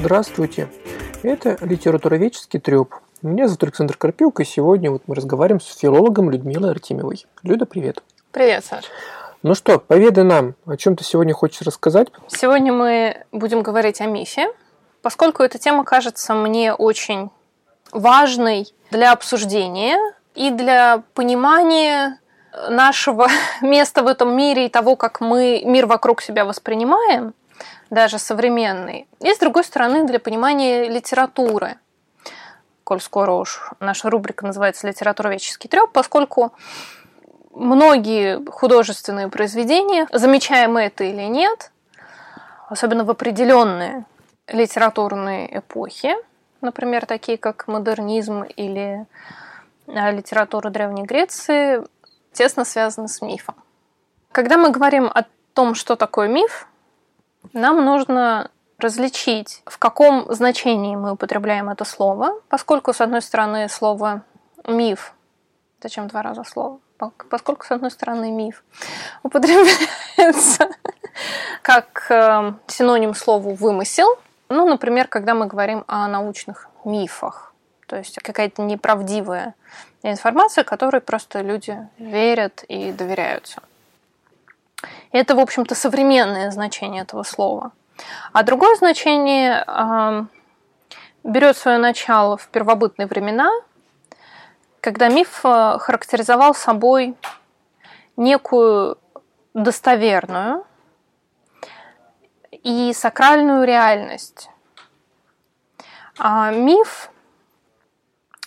Здравствуйте. Это литературоведческий треп. Меня зовут Александр Карпилко, и сегодня вот мы разговариваем с филологом Людмилой Артемьевой. Люда, привет. Привет, Саш. Ну что, поведай нам, о чем ты сегодня хочешь рассказать? Сегодня мы будем говорить о мифе, поскольку эта тема кажется мне очень важной для обсуждения и для понимания нашего места в этом мире и того, как мы мир вокруг себя воспринимаем, даже современный, и, с другой стороны, для понимания литературы. Коль скоро уж наша рубрика называется «Литературоведческий треп», поскольку многие художественные произведения, замечаем это или нет, особенно в определенные литературные эпохи, например, такие как модернизм или а, литература Древней Греции, тесно связаны с мифом. Когда мы говорим о том, что такое миф, нам нужно различить, в каком значении мы употребляем это слово, поскольку, с одной стороны, слово «миф» Зачем два раза слово? Поскольку, с одной стороны, миф употребляется как э, синоним слову «вымысел», ну, например, когда мы говорим о научных мифах, то есть какая-то неправдивая информация, которой просто люди верят и доверяются. Это, в общем-то, современное значение этого слова. А другое значение э, берет свое начало в первобытные времена, когда миф э, характеризовал собой некую достоверную и сакральную реальность. А миф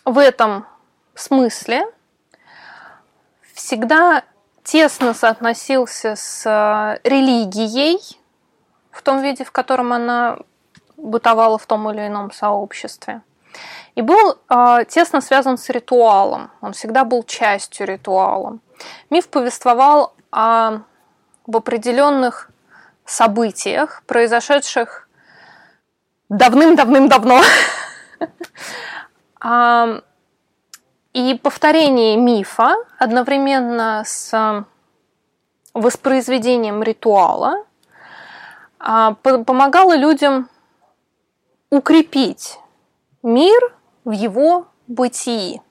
в этом смысле всегда тесно соотносился с э, религией в том виде, в котором она бытовала в том или ином сообществе. И был э, тесно связан с ритуалом. Он всегда был частью ритуала. Миф повествовал о, об определенных событиях, произошедших давным-давным-давно. И повторение мифа одновременно с воспроизведением ритуала а, помогало людям укрепить мир в его бытии.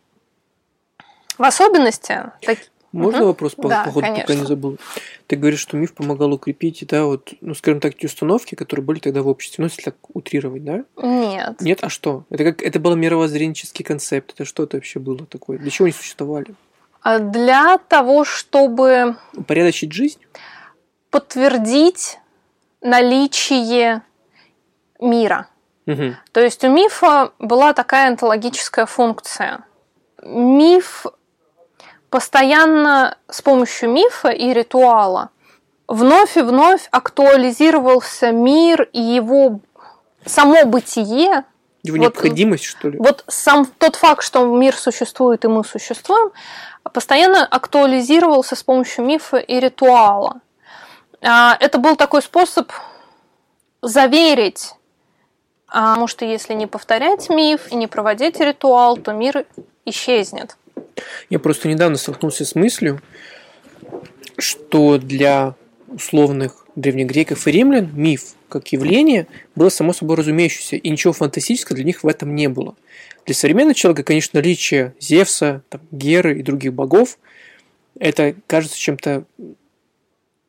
В особенности... Так... Можно угу. вопрос по, да, по ходу, пока не забыл? Ты говоришь, что миф помогал укрепить, да, вот, ну, скажем так, те установки, которые были тогда в обществе, ну, если так утрировать, да? Нет. Нет, а что? Это как это был мировоззренческий концепт, это что это вообще было такое? Для чего они существовали? А для того, чтобы... Упорядочить жизнь? Подтвердить наличие мира. Угу. То есть у мифа была такая онтологическая функция. Миф постоянно с помощью мифа и ритуала вновь и вновь актуализировался мир и его само бытие. Его вот, необходимость, что ли? Вот сам тот факт, что мир существует и мы существуем, постоянно актуализировался с помощью мифа и ритуала. А, это был такой способ заверить а может, если не повторять миф и не проводить ритуал, то мир исчезнет. Я просто недавно столкнулся с мыслью, что для условных древнегреков и римлян миф как явление было само собой разумеющееся, и ничего фантастического для них в этом не было. Для современного человека, конечно, наличие Зевса, там, Геры и других богов, это кажется чем-то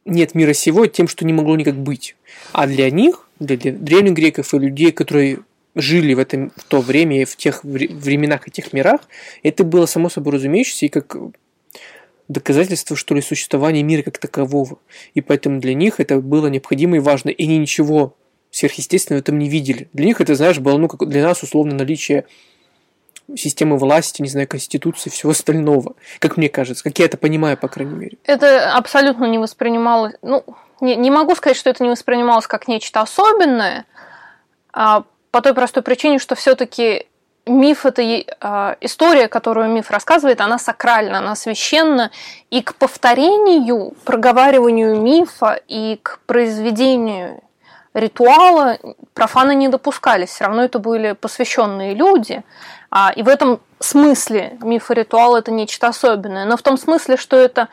нет мира сего тем, что не могло никак быть. А для них для древних греков и людей, которые жили в, этом, в то время и в тех временах и тех мирах, это было само собой разумеющееся и как доказательство, что ли, существования мира как такового. И поэтому для них это было необходимо и важно, и они ничего сверхъестественного в этом не видели. Для них это, знаешь, было, ну, как для нас условно наличие системы власти, не знаю, конституции, всего остального. Как мне кажется, как я это понимаю, по крайней мере. Это абсолютно не воспринималось, ну, не, не могу сказать, что это не воспринималось как нечто особенное, а, по той простой причине, что все-таки миф это э, история, которую миф рассказывает, она сакральна, она священна, и к повторению, проговариванию мифа и к произведению ритуала профаны не допускались. Все равно это были посвященные люди. А, и в этом смысле миф и ритуал это нечто особенное. Но в том смысле, что это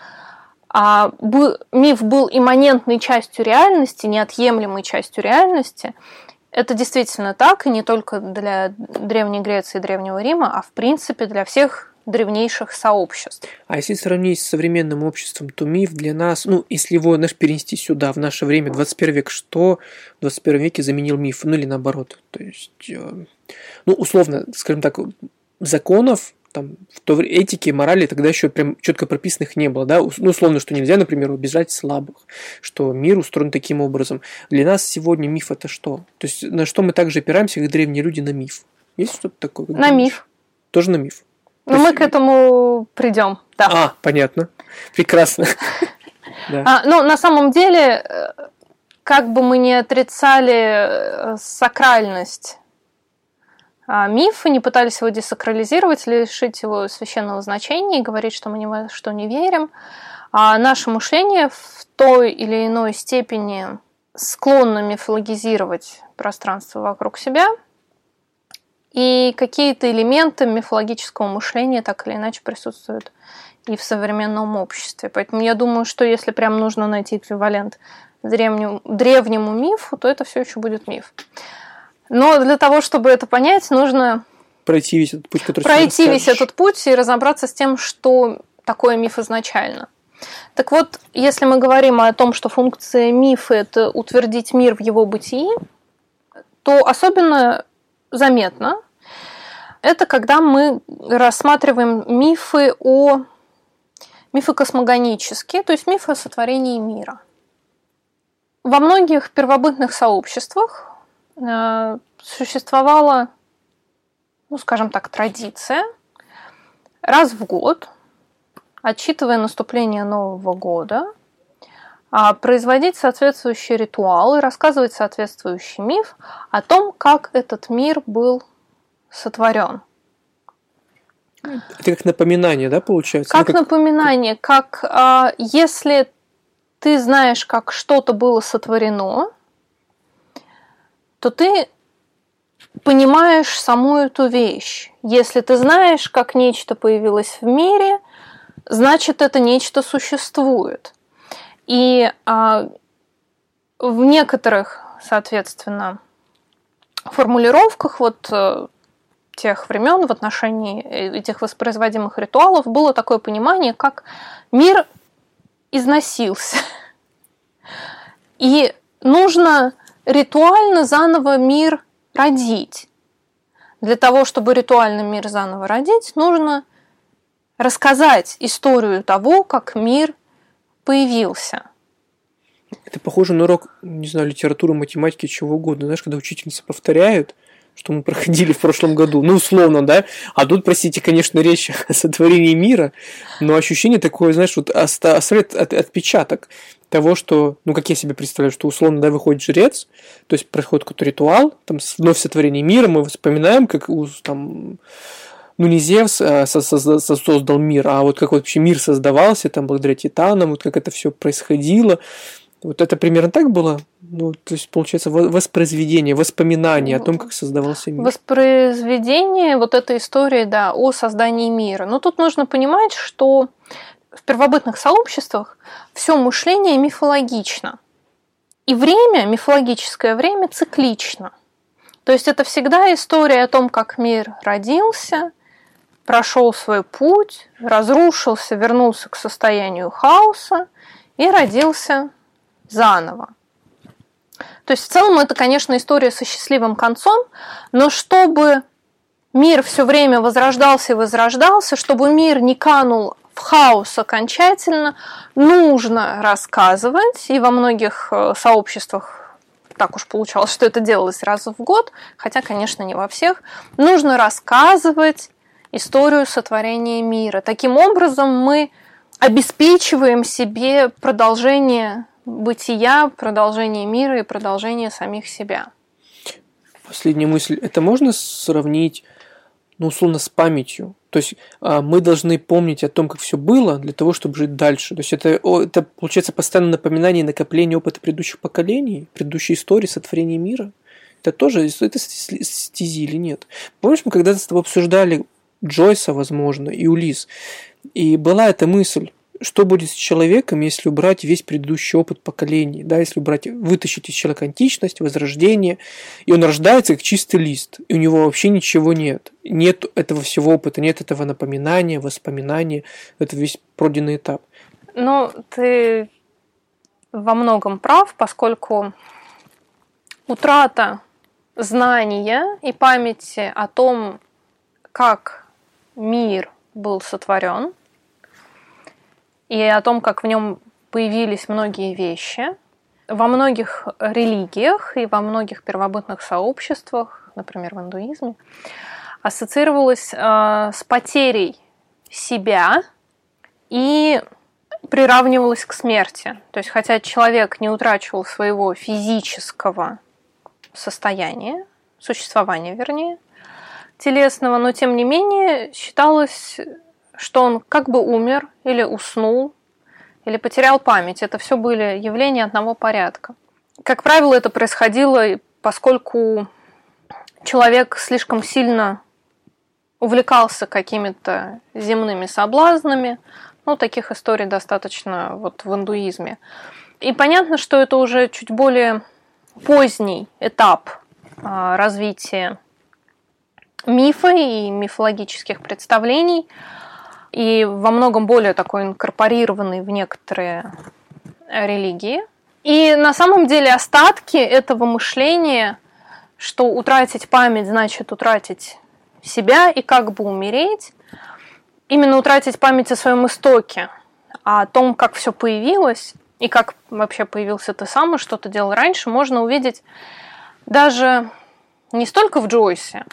а, был, миф был имманентной частью реальности, неотъемлемой частью реальности, Это действительно так, и не только для Древней Греции и Древнего Рима, а в принципе для всех древнейших сообществ. А если сравнить с современным обществом, то миф для нас, ну, если его наш перенести сюда, в наше время, 21 век, что в 21 веке заменил миф? Ну, или наоборот. То есть, э, ну, условно, скажем так, законов там, в то время этики, морали тогда еще прям четко прописанных не было, да, ну, условно, что нельзя, например, убежать слабых, что мир устроен таким образом. Для нас сегодня миф это что? То есть на что мы также опираемся, как древние люди, на миф? Есть что-то такое? На думаешь? миф. Тоже на миф. Ну, мы к этому придем, да. А, понятно. Прекрасно. А, ну, на самом деле, э, как бы мы не отрицали э, сакральность а, мифа, не пытались его десакрализировать, лишить его священного значения и говорить, что мы ни во что не верим, а наше мышление в той или иной степени склонно мифологизировать пространство вокруг себя – и какие-то элементы мифологического мышления так или иначе присутствуют и в современном обществе. Поэтому я думаю, что если прям нужно найти эквивалент древнему, древнему мифу, то это все еще будет миф. Но для того, чтобы это понять, нужно пройти весь этот путь, который пройти весь этот путь и разобраться с тем, что такое миф изначально. Так вот, если мы говорим о том, что функция мифа – это утвердить мир в его бытии, то особенно заметно, это когда мы рассматриваем мифы о мифы космогонические, то есть мифы о сотворении мира. Во многих первобытных сообществах существовала, ну, скажем так, традиция раз в год, отчитывая наступление Нового года, а, производить соответствующие ритуалы, рассказывать соответствующий миф о том, как этот мир был сотворен. Это как напоминание, да, получается? Как, ну, как... напоминание, как а, если ты знаешь, как что-то было сотворено, то ты понимаешь саму эту вещь. Если ты знаешь, как нечто появилось в мире, значит, это нечто существует. И а, в некоторых, соответственно, формулировках вот э, тех времен в отношении этих воспроизводимых ритуалов было такое понимание, как мир износился. И нужно ритуально заново мир родить. Для того, чтобы ритуально мир заново родить, нужно рассказать историю того, как мир появился. Это похоже на урок, не знаю, литературы, математики, чего угодно. Знаешь, когда учительницы повторяют, что мы проходили в прошлом году, ну, условно, да, а тут, простите, конечно, речь о сотворении мира, но ощущение такое, знаешь, вот оставляет отпечаток того, что, ну, как я себе представляю, что условно, да, выходит жрец, то есть происходит какой-то ритуал, там, вновь сотворение мира, мы вспоминаем, как там ну не Зевс а, создал мир, а вот как вообще мир создавался там благодаря титанам, вот как это все происходило. Вот это примерно так было? Ну, то есть, получается, воспроизведение, воспоминание о том, как создавался мир. Воспроизведение вот этой истории, да, о создании мира. Но тут нужно понимать, что в первобытных сообществах все мышление мифологично. И время, мифологическое время, циклично. То есть это всегда история о том, как мир родился, прошел свой путь, разрушился, вернулся к состоянию хаоса и родился заново. То есть в целом это, конечно, история со счастливым концом, но чтобы мир все время возрождался и возрождался, чтобы мир не канул в хаос окончательно, нужно рассказывать, и во многих э, сообществах так уж получалось, что это делалось раз в год, хотя, конечно, не во всех, нужно рассказывать историю сотворения мира. Таким образом, мы обеспечиваем себе продолжение бытия, продолжение мира и продолжение самих себя. Последняя мысль. Это можно сравнить, ну, условно, с памятью? То есть а, мы должны помнить о том, как все было, для того, чтобы жить дальше. То есть это, это получается постоянное напоминание и накопление опыта предыдущих поколений, предыдущей истории сотворения мира. Это тоже это стези или нет? Помнишь, мы когда-то с тобой обсуждали Джойса, возможно, и Улис. И была эта мысль, что будет с человеком, если убрать весь предыдущий опыт поколений, да, если убрать, вытащить из человека античность, возрождение, и он рождается как чистый лист, и у него вообще ничего нет. Нет этого всего опыта, нет этого напоминания, воспоминания, это весь пройденный этап. Ну, ты во многом прав, поскольку утрата знания и памяти о том, как мир был сотворен, и о том, как в нем появились многие вещи, во многих религиях и во многих первобытных сообществах, например, в индуизме, ассоциировалась э, с потерей себя и приравнивалась к смерти. То есть, хотя человек не утрачивал своего физического состояния, существования, вернее, телесного, но тем не менее считалось, что он как бы умер или уснул, или потерял память. Это все были явления одного порядка. Как правило, это происходило, поскольку человек слишком сильно увлекался какими-то земными соблазнами. Ну, таких историй достаточно вот в индуизме. И понятно, что это уже чуть более поздний этап а, развития мифа и мифологических представлений, и во многом более такой инкорпорированный в некоторые религии. И на самом деле остатки этого мышления, что утратить память значит утратить себя и как бы умереть, именно утратить память о своем истоке, о том, как все появилось, и как вообще появился ты сам и что ты делал раньше, можно увидеть даже не столько в Джойсе,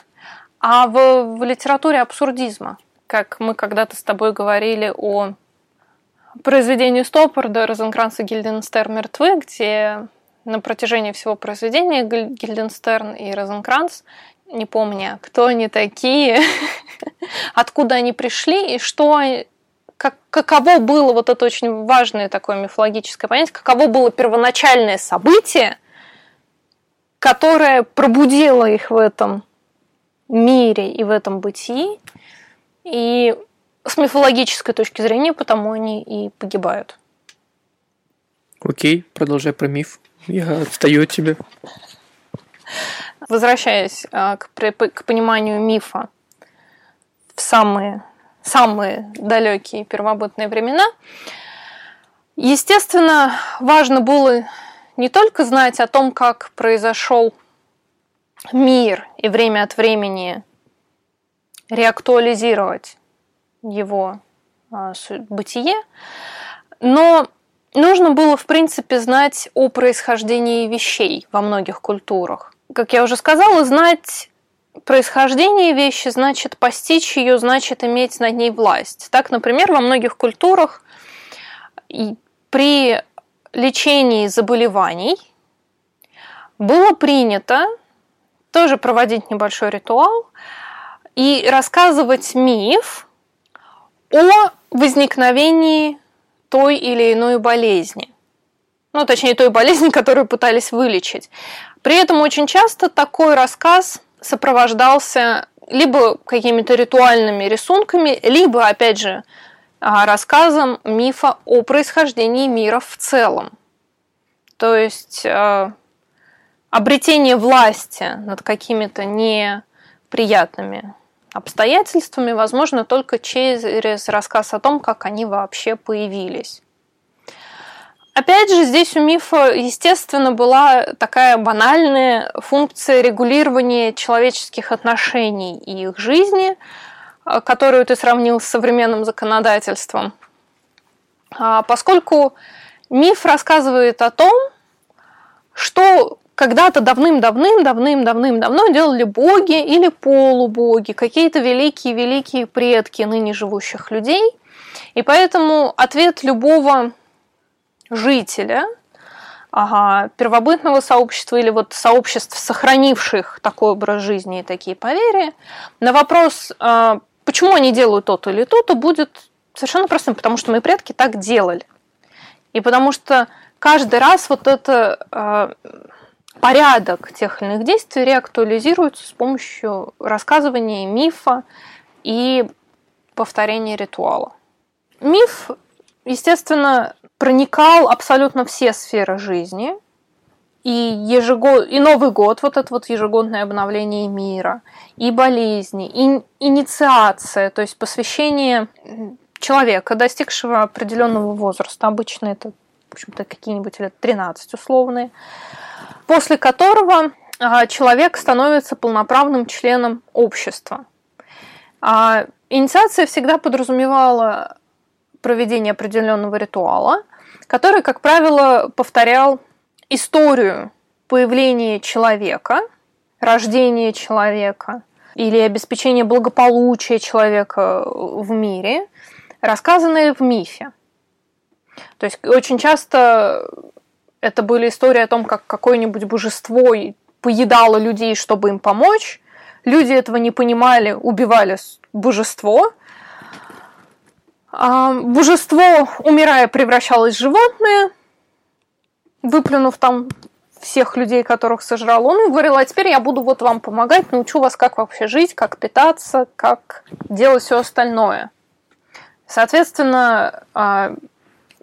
а в, в литературе абсурдизма. Как мы когда-то с тобой говорили о произведении Стоппарда «Розенкранц и Гильденстерн мертвы», где на протяжении всего произведения Гильденстерн и Розенкранц, не помня, кто они такие, откуда они пришли и что как, каково было, вот это очень важное такое мифологическое понятие, каково было первоначальное событие, которое пробудило их в этом мире и в этом бытии, и с мифологической точки зрения, потому они и погибают. Окей, продолжай про миф. Я отстаю от тебя. Возвращаясь а, к, к пониманию мифа в самые самые далекие первобытные времена. Естественно, важно было не только знать о том, как произошел мир и время от времени реактуализировать его а, бытие, но нужно было, в принципе, знать о происхождении вещей во многих культурах. Как я уже сказала, знать происхождение вещи значит постичь ее, значит иметь над ней власть. Так, например, во многих культурах при лечении заболеваний было принято тоже проводить небольшой ритуал и рассказывать миф о возникновении той или иной болезни. Ну, точнее, той болезни, которую пытались вылечить. При этом очень часто такой рассказ сопровождался либо какими-то ритуальными рисунками, либо, опять же, а, рассказом мифа о происхождении мира в целом. То есть э, обретение власти над какими-то неприятными обстоятельствами возможно только через рассказ о том, как они вообще появились. Опять же, здесь у мифа, естественно, была такая банальная функция регулирования человеческих отношений и их жизни, которую ты сравнил с современным законодательством. А, поскольку миф рассказывает о том, что когда-то давным-давным, давным-давным-давно делали боги или полубоги, какие-то великие-великие предки ныне живущих людей. И поэтому ответ любого жителя ага, первобытного сообщества или вот сообществ, сохранивших такой образ жизни и такие поверья, на вопрос, а, почему они делают то-то или то-то, будет совершенно простым, потому что мои предки так делали. И потому что каждый раз вот это а, порядок тех или иных действий реактуализируется с помощью рассказывания мифа и повторения ритуала. Миф естественно, проникал абсолютно все сферы жизни. И, ежегод... и Новый год, вот это вот ежегодное обновление мира, и болезни, и инициация, то есть посвящение человека, достигшего определенного возраста, обычно это, в общем-то, какие-нибудь лет 13 условные, после которого а, человек становится полноправным членом общества. А инициация всегда подразумевала проведение определенного ритуала, который, как правило, повторял историю появления человека, рождения человека или обеспечения благополучия человека в мире, рассказанные в мифе. То есть очень часто это были истории о том, как какое-нибудь божество поедало людей, чтобы им помочь. Люди этого не понимали, убивали божество. А божество, умирая, превращалось в животное, выплюнув там всех людей, которых сожрал он, и говорил, а теперь я буду вот вам помогать, научу вас, как вообще жить, как питаться, как делать все остальное. Соответственно, а,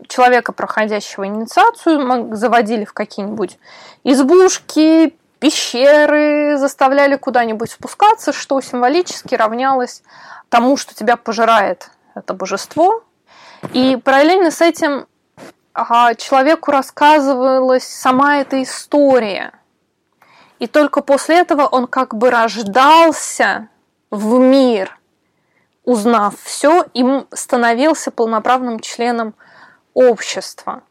человека, проходящего инициацию, заводили в какие-нибудь избушки, пещеры, заставляли куда-нибудь спускаться, что символически равнялось тому, что тебя пожирает это божество. И параллельно с этим человеку рассказывалась сама эта история. И только после этого он как бы рождался в мир, узнав все, и становился полноправным членом общества,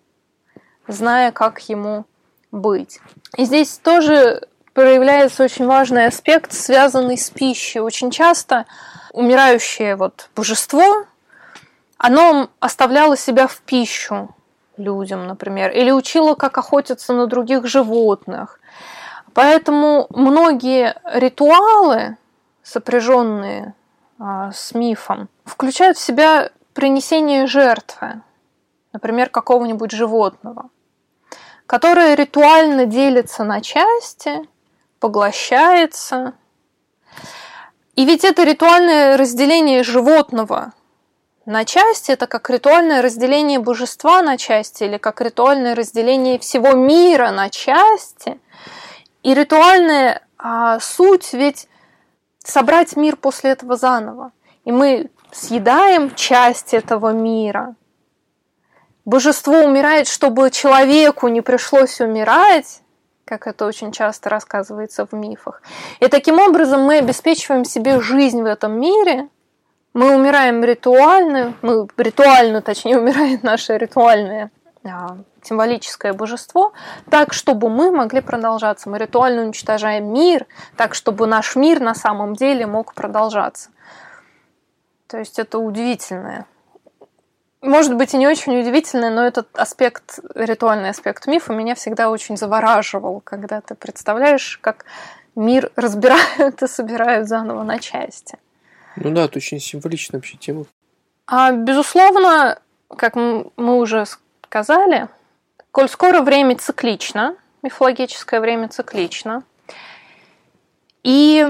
зная, как ему быть. И здесь тоже проявляется очень важный аспект, связанный с пищей. Очень часто умирающее вот божество, оно оставляло себя в пищу людям, например, или учило, как охотиться на других животных. Поэтому многие ритуалы, сопряженные а, с мифом, включают в себя принесение жертвы, например, какого-нибудь животного, которое ритуально делится на части, поглощается. И ведь это ритуальное разделение животного на части, это как ритуальное разделение божества на части или как ритуальное разделение всего мира на части. И ритуальная а, суть ведь собрать мир после этого заново. И мы съедаем часть этого мира. Божество умирает, чтобы человеку не пришлось умирать, как это очень часто рассказывается в мифах. И таким образом мы обеспечиваем себе жизнь в этом мире. Мы умираем ритуально, мы ритуально, точнее, умирает наше ритуальное а, символическое божество, так, чтобы мы могли продолжаться. Мы ритуально уничтожаем мир, так, чтобы наш мир на самом деле мог продолжаться. То есть это удивительное может быть, и не очень удивительно, но этот аспект, ритуальный аспект мифа меня всегда очень завораживал, когда ты представляешь, как мир разбирают и собирают заново на части. Ну да, это очень символичная вообще тема. А, безусловно, как мы уже сказали, коль скоро время циклично, мифологическое время циклично, и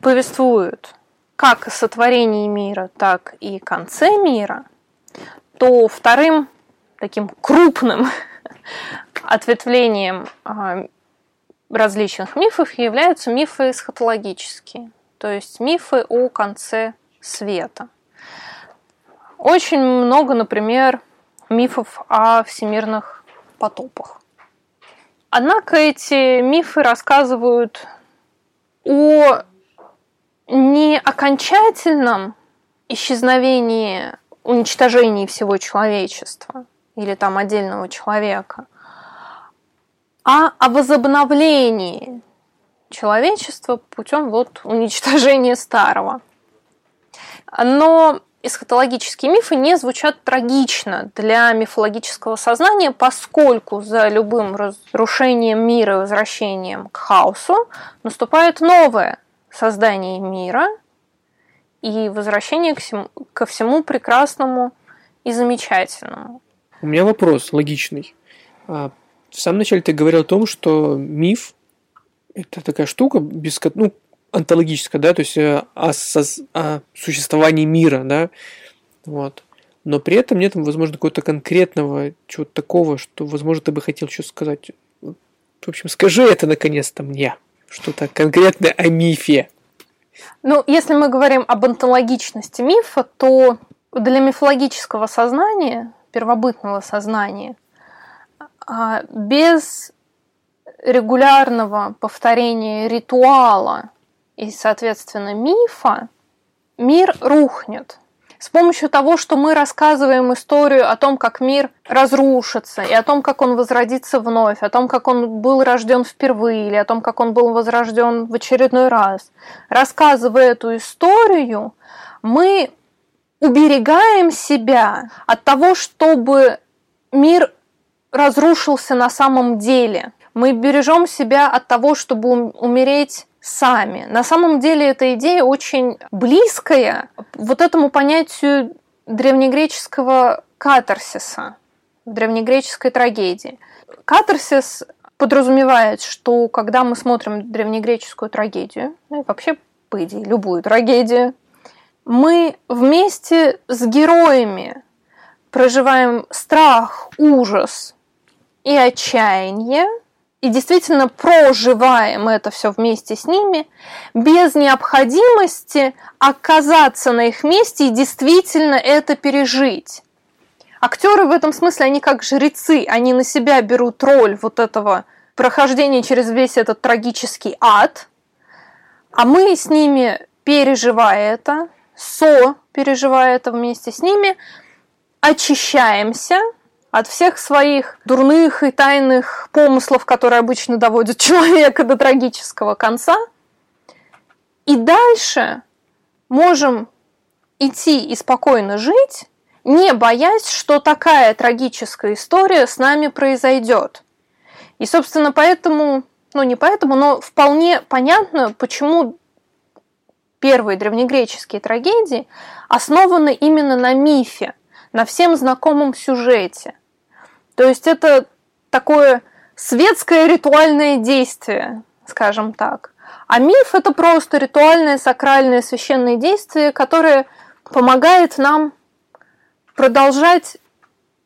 повествуют как о сотворении мира, так и конце мира, то вторым таким крупным ответвлением а, различных мифов являются мифы эсхатологические, то есть мифы о конце света. Очень много, например, мифов о всемирных потопах. Однако эти мифы рассказывают о не окончательном исчезновении уничтожении всего человечества или там отдельного человека, а о возобновлении человечества путем вот уничтожения старого. Но эсхатологические мифы не звучат трагично для мифологического сознания, поскольку за любым разрушением мира и возвращением к хаосу наступает новое создание мира – и возвращение к всему, ко всему прекрасному и замечательному. У меня вопрос логичный. А, в самом начале ты говорил о том, что миф – это такая штука, без, ну, антологическая, да, то есть э, о, о, о существовании мира, да, вот. но при этом нет, возможно, какого-то конкретного чего-то такого, что, возможно, ты бы хотел еще сказать. В общем, скажи это наконец-то мне. Что-то конкретное о мифе. Ну, если мы говорим об онтологичности мифа, то для мифологического сознания, первобытного сознания, а, без регулярного повторения ритуала и, соответственно, мифа, мир рухнет. С помощью того, что мы рассказываем историю о том, как мир разрушится, и о том, как он возродится вновь, о том, как он был рожден впервые, или о том, как он был возрожден в очередной раз. Рассказывая эту историю, мы уберегаем себя от того, чтобы мир разрушился на самом деле. Мы бережем себя от того, чтобы умереть сами. На самом деле эта идея очень близкая вот этому понятию древнегреческого катарсиса, древнегреческой трагедии. Катарсис подразумевает, что когда мы смотрим древнегреческую трагедию, ну и вообще, по идее, любую трагедию, мы вместе с героями проживаем страх, ужас и отчаяние, и действительно проживаем это все вместе с ними, без необходимости оказаться на их месте и действительно это пережить. Актеры в этом смысле, они как жрецы, они на себя берут роль вот этого прохождения через весь этот трагический ад, а мы с ними, переживая это, со переживая это вместе с ними, очищаемся – от всех своих дурных и тайных помыслов, которые обычно доводят человека до трагического конца. И дальше можем идти и спокойно жить, не боясь, что такая трагическая история с нами произойдет. И, собственно, поэтому, ну не поэтому, но вполне понятно, почему первые древнегреческие трагедии основаны именно на мифе, на всем знакомом сюжете. То есть это такое светское ритуальное действие, скажем так. А миф это просто ритуальное, сакральное, священное действие, которое помогает нам продолжать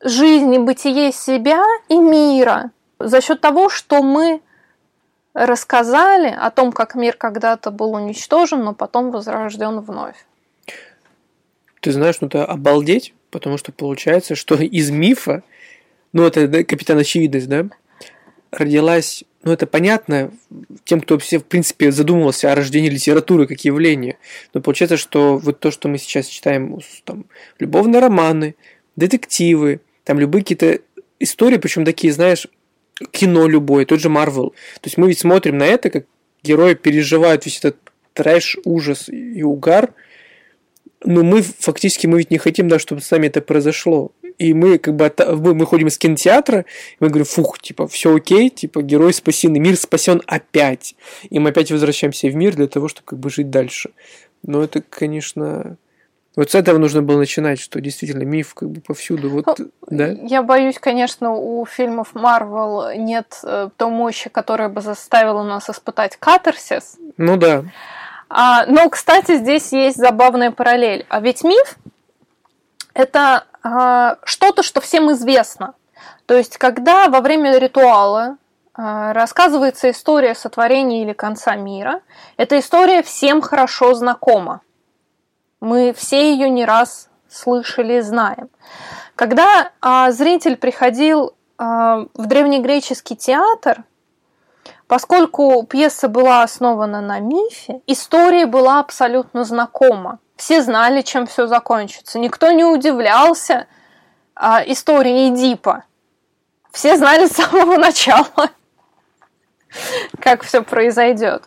жизнь и бытие себя и мира за счет того, что мы рассказали о том, как мир когда-то был уничтожен, но потом возрожден вновь. Ты знаешь, ну это обалдеть, потому что получается, что из мифа ну, это да, капитан очевидность, да, родилась, ну, это понятно тем, кто все, в принципе, задумывался о рождении литературы как явления. Но получается, что вот то, что мы сейчас читаем, там, любовные романы, детективы, там, любые какие-то истории, причем такие, знаешь, кино любое, тот же Марвел. То есть мы ведь смотрим на это, как герои переживают весь этот трэш, ужас и угар, но мы фактически мы ведь не хотим, да, чтобы с нами это произошло и мы как бы мы ходим из кинотеатра, и мы говорим, фух, типа, все окей, типа, герой спасен, и мир спасен опять. И мы опять возвращаемся в мир для того, чтобы как бы жить дальше. Но это, конечно, вот с этого нужно было начинать, что действительно миф как бы повсюду. Вот, ну, да? Я боюсь, конечно, у фильмов Марвел нет э, той мощи, которая бы заставила нас испытать катарсис. Ну да. А, но, кстати, здесь есть забавная параллель. А ведь миф это что-то, что всем известно. То есть, когда во время ритуала а, рассказывается история сотворения или конца мира, эта история всем хорошо знакома. Мы все ее не раз слышали и знаем. Когда а, зритель приходил а, в древнегреческий театр, поскольку пьеса была основана на мифе, история была абсолютно знакома. Все знали, чем все закончится. Никто не удивлялся а, истории Эдипа. Все знали с самого начала, как все произойдет.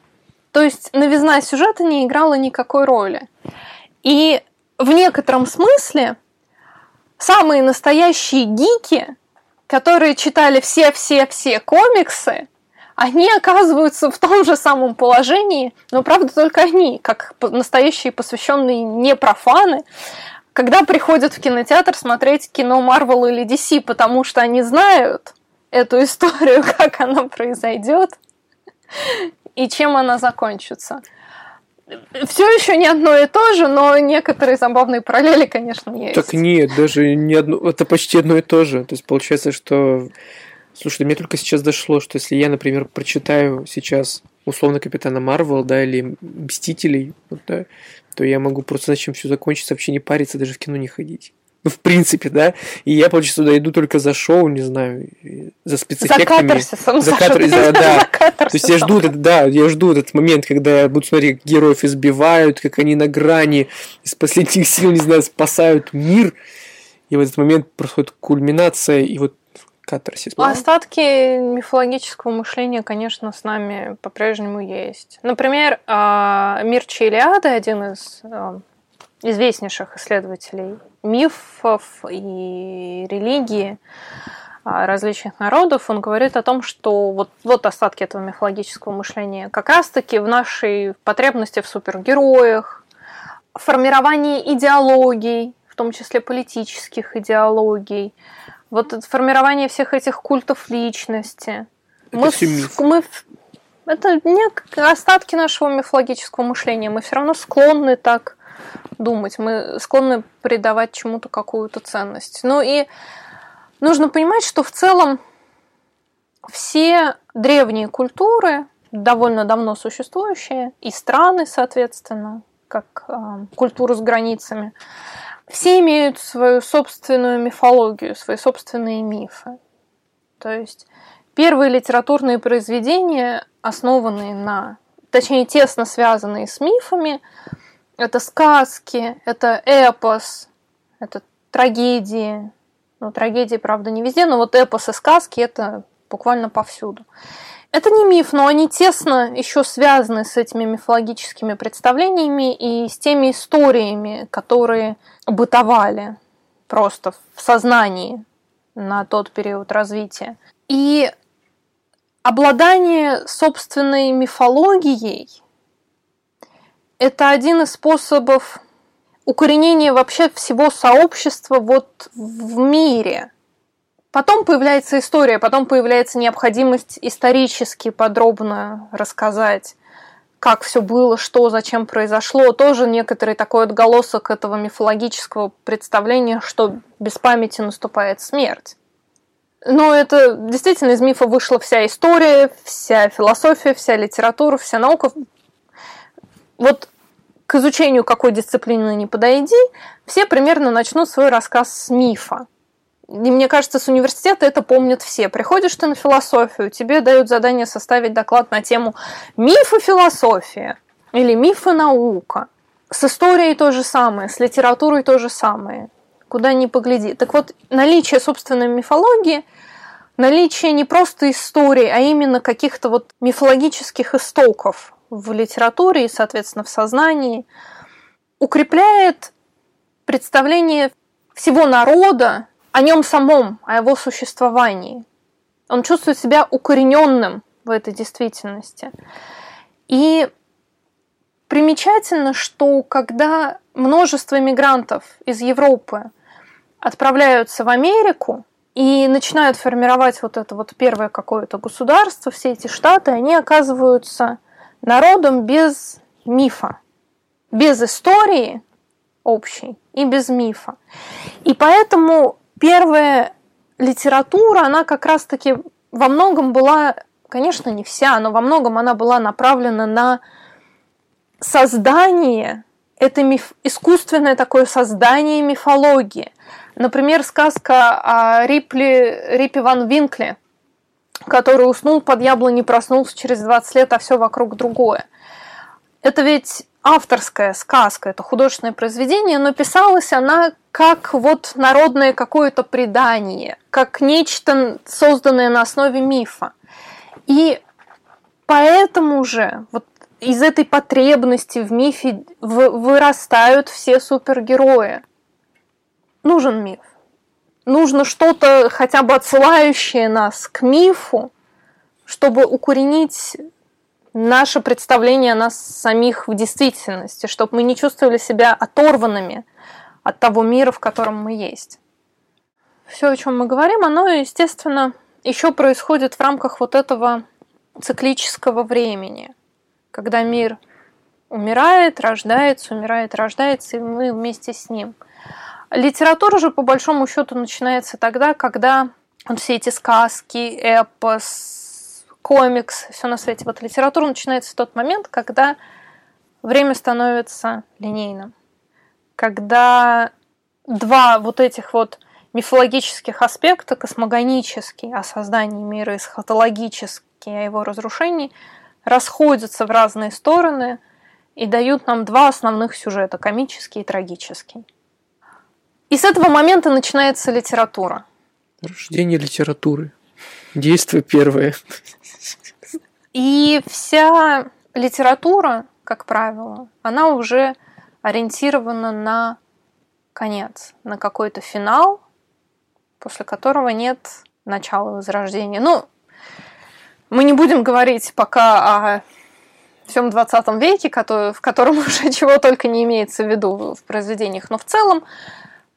То есть новизна сюжета не играла никакой роли. И в некотором смысле самые настоящие гики, которые читали все-все-все комиксы, они оказываются в том же самом положении, но правда только они, как настоящие посвященные не профаны, когда приходят в кинотеатр смотреть кино Marvel или DC, потому что они знают эту историю, как она произойдет и чем она закончится. все еще не одно и то же, но некоторые забавные параллели, конечно, есть. Так нет, даже не одно, это почти одно и то же. То есть получается, что Слушай, мне только сейчас дошло, что если я, например, прочитаю сейчас условно Капитана Марвел, да, или Мстителей, вот, да, то я могу просто зачем все закончится, вообще не париться, даже в кино не ходить. Ну, в принципе, да. И я, получается, туда иду только за шоу, не знаю, за спецэффектами. За катарсисом, за, катар... за, да. за То есть я жду, этот, да, я жду этот момент, когда я буду смотреть, как героев избивают, как они на грани из последних сил, не знаю, спасают мир. И в этот момент происходит кульминация, и вот катарсис. Остатки мифологического мышления, конечно, с нами по-прежнему есть. Например, а, Мир Чилиады, один из а, известнейших исследователей мифов и религии а, различных народов, он говорит о том, что вот, вот остатки этого мифологического мышления как раз-таки в нашей потребности в супергероях, формировании идеологий, в том числе политических идеологий, вот формирование всех этих культов личности. Это мы, все миф. мы это не остатки нашего мифологического мышления. Мы все равно склонны так думать. Мы склонны придавать чему-то какую-то ценность. Ну и нужно понимать, что в целом все древние культуры, довольно давно существующие, и страны, соответственно, как э, культуру с границами, все имеют свою собственную мифологию, свои собственные мифы. То есть первые литературные произведения, основанные на, точнее, тесно связанные с мифами, это сказки, это эпос, это трагедии. Ну, трагедии, правда, не везде, но вот эпос и сказки это буквально повсюду. Это не миф, но они тесно еще связаны с этими мифологическими представлениями и с теми историями, которые бытовали просто в сознании на тот период развития. И обладание собственной мифологией – это один из способов укоренения вообще всего сообщества вот в мире – Потом появляется история, потом появляется необходимость исторически подробно рассказать, как все было, что, зачем произошло. Тоже некоторый такой отголосок этого мифологического представления, что без памяти наступает смерть. Но это действительно из мифа вышла вся история, вся философия, вся литература, вся наука. Вот к изучению какой дисциплины не подойди, все примерно начнут свой рассказ с мифа. И мне кажется, с университета это помнят все. Приходишь ты на философию, тебе дают задание составить доклад на тему мифы философия или мифы наука. С историей то же самое, с литературой то же самое. Куда ни погляди. Так вот, наличие собственной мифологии, наличие не просто истории, а именно каких-то вот мифологических истоков в литературе и, соответственно, в сознании, укрепляет представление всего народа о нем самом, о его существовании. Он чувствует себя укорененным в этой действительности. И примечательно, что когда множество мигрантов из Европы отправляются в Америку и начинают формировать вот это вот первое какое-то государство, все эти штаты, они оказываются народом без мифа, без истории общей и без мифа. И поэтому первая литература, она как раз-таки во многом была, конечно, не вся, но во многом она была направлена на создание, это миф, искусственное такое создание мифологии. Например, сказка о Рипли, Рипе Ван Винкле, который уснул под яблоней, проснулся через 20 лет, а все вокруг другое. Это ведь авторская сказка, это художественное произведение, но писалась она как вот народное какое-то предание, как нечто созданное на основе мифа. И поэтому же вот из этой потребности в мифе вырастают все супергерои. Нужен миф. Нужно что-то хотя бы отсылающее нас к мифу, чтобы укоренить наше представление о нас самих в действительности, чтобы мы не чувствовали себя оторванными от того мира, в котором мы есть. Все, о чем мы говорим, оно, естественно, еще происходит в рамках вот этого циклического времени, когда мир умирает, рождается, умирает, рождается, и мы вместе с ним. Литература же, по большому счету, начинается тогда, когда вот все эти сказки, эпос, комикс, все на свете. Вот литература начинается в тот момент, когда время становится линейным. Когда два вот этих вот мифологических аспекта, космогонический о создании мира и схотологический о его разрушении, расходятся в разные стороны и дают нам два основных сюжета – комический и трагический. И с этого момента начинается литература. Рождение литературы. Действие первое. И вся литература, как правило, она уже ориентирована на конец, на какой-то финал, после которого нет начала возрождения. Ну, мы не будем говорить пока о всем 20 веке, в котором уже чего только не имеется в виду в произведениях, но в целом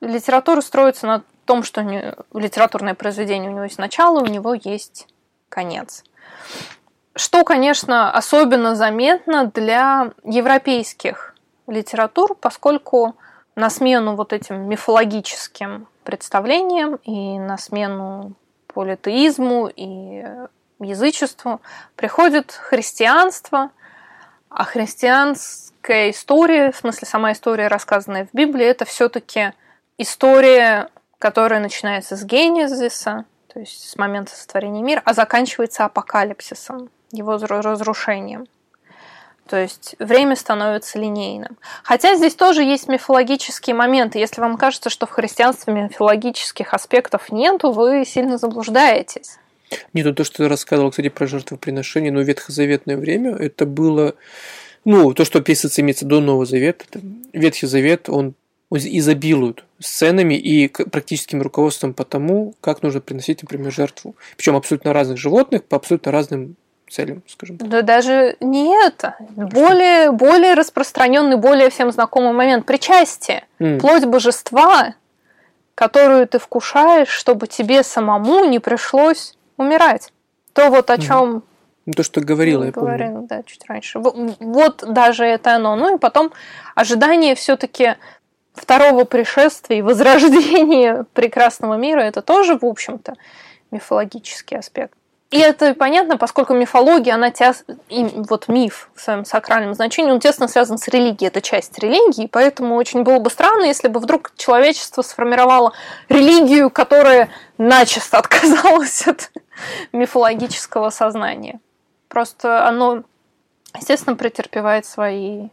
литература строится на том, что литературное произведение у него есть начало, у него есть конец. Что, конечно, особенно заметно для европейских литератур, поскольку на смену вот этим мифологическим представлениям и на смену политеизму и язычеству приходит христианство, а христианская история, в смысле сама история, рассказанная в Библии, это все-таки история, которая начинается с генезиса, то есть с момента сотворения мира, а заканчивается апокалипсисом, его разрушением. То есть время становится линейным. Хотя здесь тоже есть мифологические моменты. Если вам кажется, что в христианстве мифологических аспектов нет, то вы сильно заблуждаетесь. Нет, ну то, что ты рассказывал, кстати, про жертвоприношение, но ветхозаветное время, это было, ну, то, что описывается, имеется до Нового Завета. Ветхий Завет, он изобилуют сценами и практическим руководством по тому, как нужно приносить, например, жертву. Причем абсолютно разных животных по абсолютно разным целям, скажем так. Да даже не это. Более, более распространенный, более всем знакомый момент причастия. Mm. Плоть божества, которую ты вкушаешь, чтобы тебе самому не пришлось умирать. То вот о чем mm. Ну, то, что говорила, я говорила, помню. да, чуть раньше. Вот даже это оно. Ну и потом ожидание все-таки второго пришествия и возрождения прекрасного мира, это тоже, в общем-то, мифологический аспект. И это понятно, поскольку мифология, она тес... вот миф в своем сакральном значении, он тесно связан с религией, это часть религии, поэтому очень было бы странно, если бы вдруг человечество сформировало религию, которая начисто отказалась от мифологического сознания. Просто оно, естественно, претерпевает свои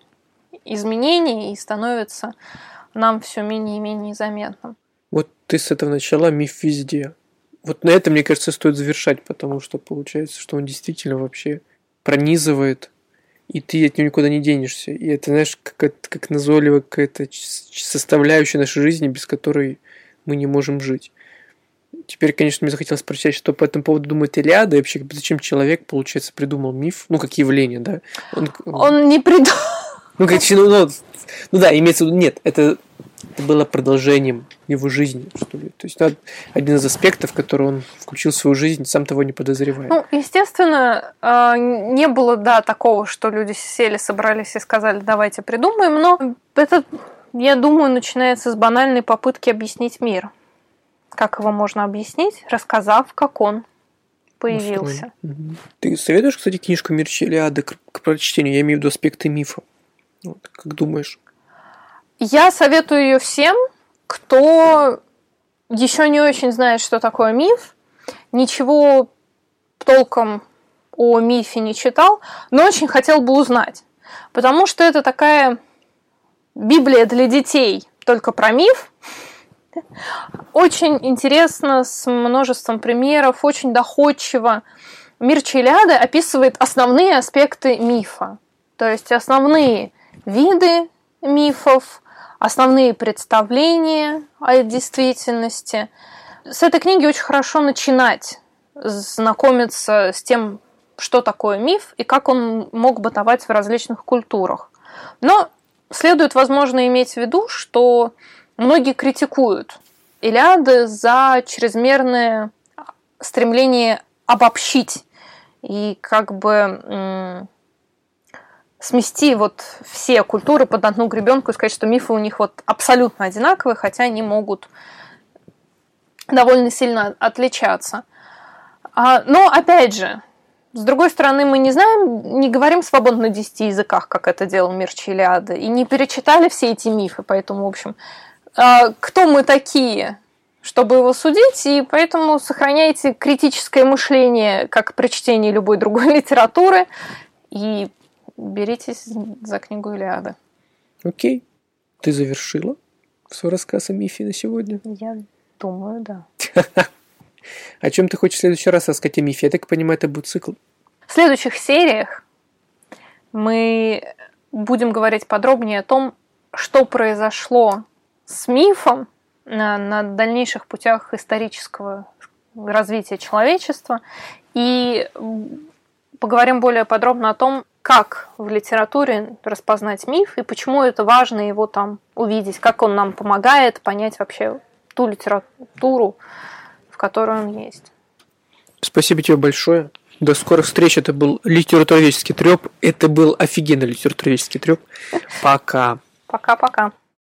изменения и становится нам все менее и менее заметным. Вот ты с этого начала миф везде. Вот на этом, мне кажется, стоит завершать, потому что получается, что он действительно вообще пронизывает, и ты от него никуда не денешься. И это, знаешь, как, как назойливая какая-то составляющая нашей жизни, без которой мы не можем жить. Теперь, конечно, мне захотелось спросить, что по этому поводу думает Илиада, и вообще, зачем человек, получается, придумал миф, ну, как явление, да? Он, он не придумал. Ну, как, ну, ну, ну да, имеется в виду, нет, это, это было продолжением его жизни, что ли. То есть это один из аспектов, который он включил в свою жизнь, сам того не подозревая. Ну, естественно, а, не было, да, такого, что люди сели, собрались и сказали, давайте придумаем, но это, я думаю, начинается с банальной попытки объяснить мир. Как его можно объяснить, рассказав, как он появился. Угу. Ты советуешь, кстати, книжку Мир Челиады к прочтению? Я имею в виду аспекты мифа. Вот, как думаешь? Я советую ее всем, кто еще не очень знает, что такое миф, ничего толком о мифе не читал, но очень хотел бы узнать. Потому что это такая Библия для детей, только про миф. Очень интересно, с множеством примеров, очень доходчиво. Мир Челяды описывает основные аспекты мифа. То есть основные виды мифов, основные представления о действительности. С этой книги очень хорошо начинать знакомиться с тем, что такое миф и как он мог бытовать в различных культурах. Но следует, возможно, иметь в виду, что многие критикуют Илиады за чрезмерное стремление обобщить и как бы смести вот все культуры под одну гребенку и сказать, что мифы у них вот абсолютно одинаковые, хотя они могут довольно сильно отличаться. А, но опять же, с другой стороны, мы не знаем, не говорим свободно на десяти языках, как это делал мир Чилиада, и не перечитали все эти мифы, поэтому, в общем, а, кто мы такие, чтобы его судить, и поэтому сохраняйте критическое мышление, как при чтении любой другой литературы, и беритесь за книгу Илиады. Окей. Ты завершила свой рассказ о мифе на сегодня? Я думаю, да. О чем ты хочешь в следующий раз рассказать о мифе? Я так понимаю, это будет цикл. В следующих сериях мы будем говорить подробнее о том, что произошло с мифом на, на дальнейших путях исторического развития человечества и поговорим более подробно о том, как в литературе распознать миф и почему это важно его там увидеть, как он нам помогает понять вообще ту литературу, в которой он есть. Спасибо тебе большое. До скорых встреч. Это был литературоведческий треп. Это был офигенный литературоведческий треп. Пока. Пока-пока.